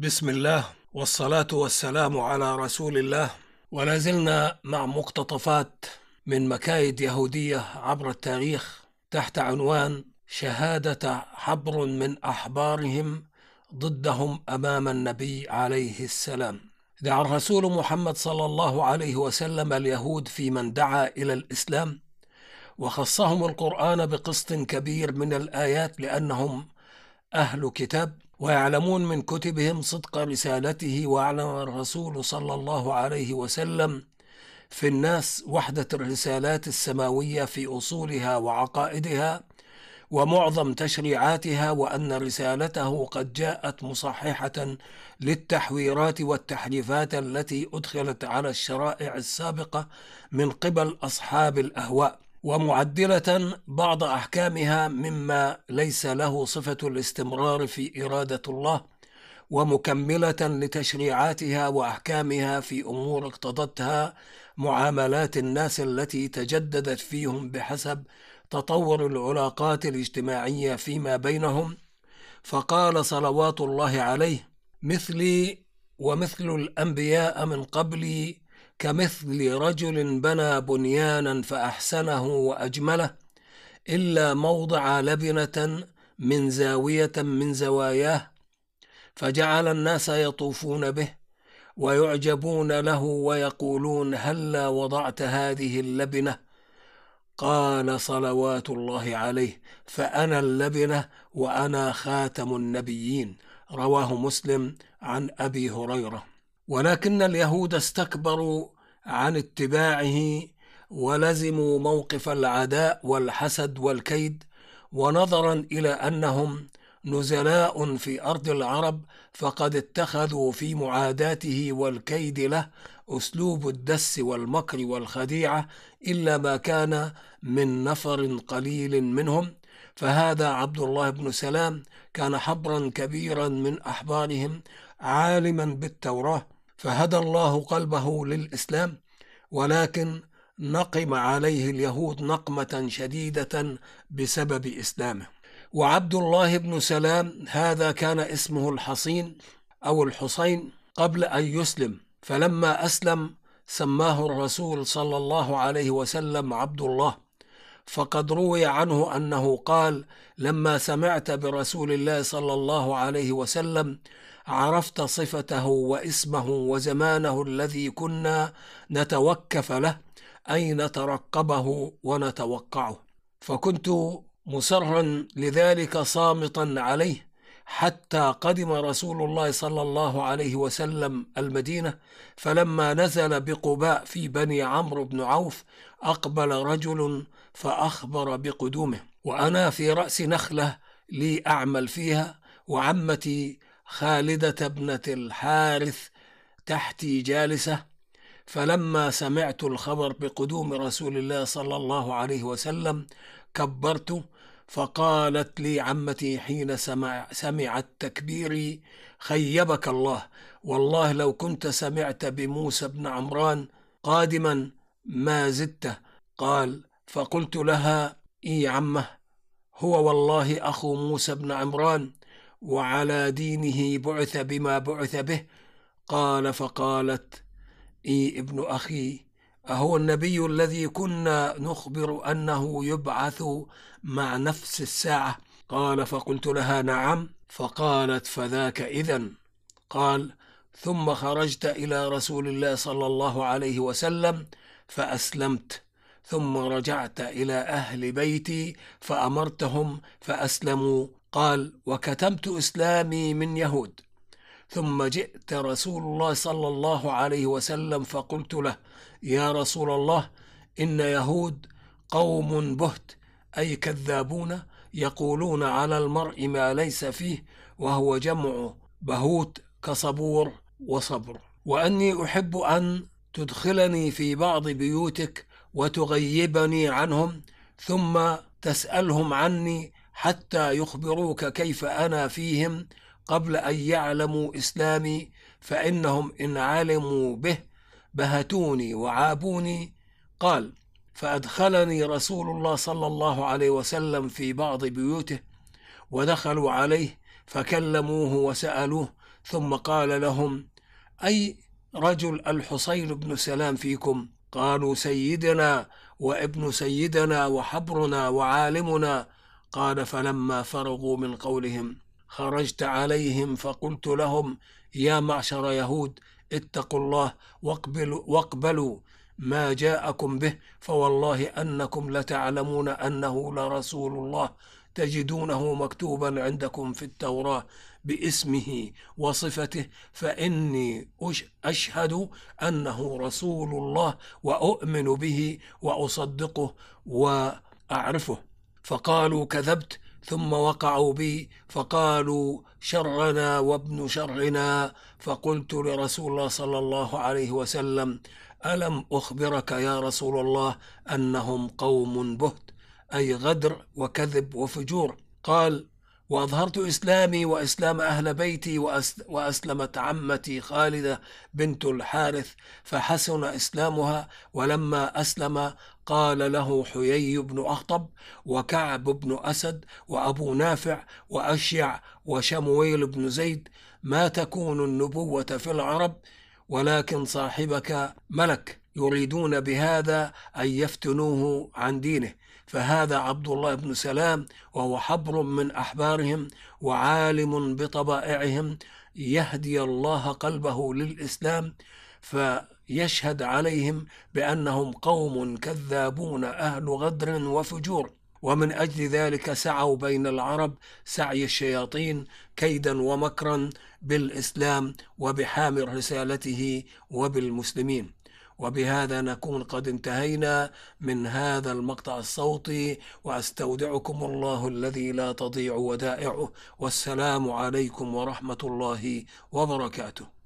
بسم الله والصلاة والسلام على رسول الله. ولا زلنا مع مقتطفات من مكايد يهودية عبر التاريخ تحت عنوان شهادة حبر من أحبارهم ضدهم أمام النبي عليه السلام. دعا الرسول محمد صلى الله عليه وسلم اليهود في من دعا إلى الإسلام وخصهم القرآن بقسط كبير من الآيات لأنهم أهل كتاب. ويعلمون من كتبهم صدق رسالته واعلم الرسول صلى الله عليه وسلم في الناس وحدة الرسالات السماوية في أصولها وعقائدها ومعظم تشريعاتها وأن رسالته قد جاءت مصححة للتحويرات والتحريفات التي أدخلت على الشرائع السابقة من قبل أصحاب الأهواء. ومعدلة بعض أحكامها مما ليس له صفة الاستمرار في إرادة الله ومكملة لتشريعاتها وأحكامها في أمور اقتضتها معاملات الناس التي تجددت فيهم بحسب تطور العلاقات الاجتماعية فيما بينهم. فقال صلوات الله عليه مثلي ومثل الأنبياء من قبلي كمثل رجل بنى بنيانا فأحسنه وأجمله إلا موضع لبنة من زاوية من زواياه فجعل الناس يطوفون به ويعجبون له ويقولون هلا وضعت هذه اللبنة؟ قال صلوات الله عليه فأنا اللبنة وأنا خاتم النبيين رواه مسلم عن أبي هريرة. ولكن اليهود استكبروا عن اتباعه ولزموا موقف العداء والحسد والكيد ونظرا إلى أنهم نزلاء في أرض العرب فقد اتخذوا في معاداته والكيد له أسلوب الدس والمكر والخديعة إلا ما كان من نفر قليل منهم. فهذا عبد الله بن سلام كان حبرا كبيرا من أحبارهم عالما بالتوراة. فهدى الله قلبه للإسلام ولكن نقم عليه اليهود نقمة شديدة بسبب إسلامه. وعبد الله بن سلام هذا كان اسمه الحصين أو الحصين قبل أن يسلم فلما أسلم سماه الرسول صلى الله عليه وسلم عبد الله. فقد روي عنه أنه قال لما سمعت برسول الله صلى الله عليه وسلم عرفت صفته واسمه وزمانه الذي كنا نتوكف له أي نترقبه ونتوقعه. فكنت مصرا لذلك صامتا عليه حتى قدم رسول الله صلى الله عليه وسلم المدينة فلما نزل بقباء في بني عمرو بن عوف أقبل رجل فأخبر بقدومه وأنا في رأس نخلة لي أعمل فيها وعمتي خالدة ابنه الحارث تحتي جالسة فلما سمعت الخبر بقدوم رسول الله صلى الله عليه وسلم كبرت فقالت لي عمتي حين سمع سمعت تكبيري خيبك الله. والله لو كنت سمعت بموسى بن عمران قادما ما زدته قال فقلت لها إي عمه هو والله أخو موسى بن عمران وعلى دينه بعث بما بعث به. قال فقالت إي ابن أخي أهو النبي الذي كنا نخبر أنه يبعث مع نفس الساعة. قال فقلت لها نعم. فقالت فذاك إذا قال ثم خرجت إلى رسول الله صلى الله عليه وسلم فأسلمت. ثم رجعت إلى أهل بيتي فأمرتهم فأسلموا. قال وكتمت إسلامي من يهود. ثم جئت رسول الله صلى الله عليه وسلم فقلت له يا رسول الله إن يهود قوم بهت أي كذابون يقولون على المرء ما ليس فيه وهو جمع بهوت كصبور وصبر. وأني أحب أن تدخلني في بعض بيوتك وتغيبني عنهم ثم تسألهم عني حتى يخبروك كيف أنا فيهم قبل أن يعلموا إسلامي فإنهم إن علموا به بهتوني وعابوني. قال فأدخلني رسول الله صلى الله عليه وسلم في بعض بيوته ودخلوا عليه فكلموه وسألوه ثم قال لهم أي رجل الحصين بن سلام فيكم؟ قالوا سيدنا وابن سيدنا وحبرنا وعالمنا. قال فلما فرغوا من قولهم خرجت عليهم فقلت لهم يا معشر يهود اتقوا الله واقبلوا, واقبلوا ما جاءكم به فوالله أنكم لتعلمون أنه لرسول الله تجدونه مكتوبا عندكم في التوراة باسمه وصفته فإني أشهد أنه رسول الله وأؤمن به وأصدقه وأعرفه. فقالوا كذبت ثم وقعوا بي فقالوا شرنا وابن شرنا. فقلت لرسول الله صلى الله عليه وسلم ألم أخبرك يا رسول الله أنهم قوم بهت أي غدر وكذب وفجور؟ قال وأظهرت إسلامي وإسلام أهل بيتي وأسلمت عمتي خالدة بنت الحارث فحسن إسلامها ولما أسلم قال له حيي بن أخطب وكعب بن أسد وأبو نافع وأشيع وشمويل بن زيد ما تكون النبوة في العرب ولكن صاحبك ملك يريدون بهذا أن يفتنوه عن دينه. فهذا عبد الله بن سلام وهو حبر من أحبارهم وعالم بطبائعهم يهدي الله قلبه للإسلام فيشهد عليهم بأنهم قوم كذابون أهل غدر وفجور. ومن أجل ذلك سعوا بين العرب سعي الشياطين كيدا ومكرا بالإسلام وبحامل رسالته وبالمسلمين. وبهذا نكون قد انتهينا من هذا المقطع الصوتي وأستودعكم الله الذي لا تضيع ودائعه. والسلام عليكم ورحمة الله وبركاته.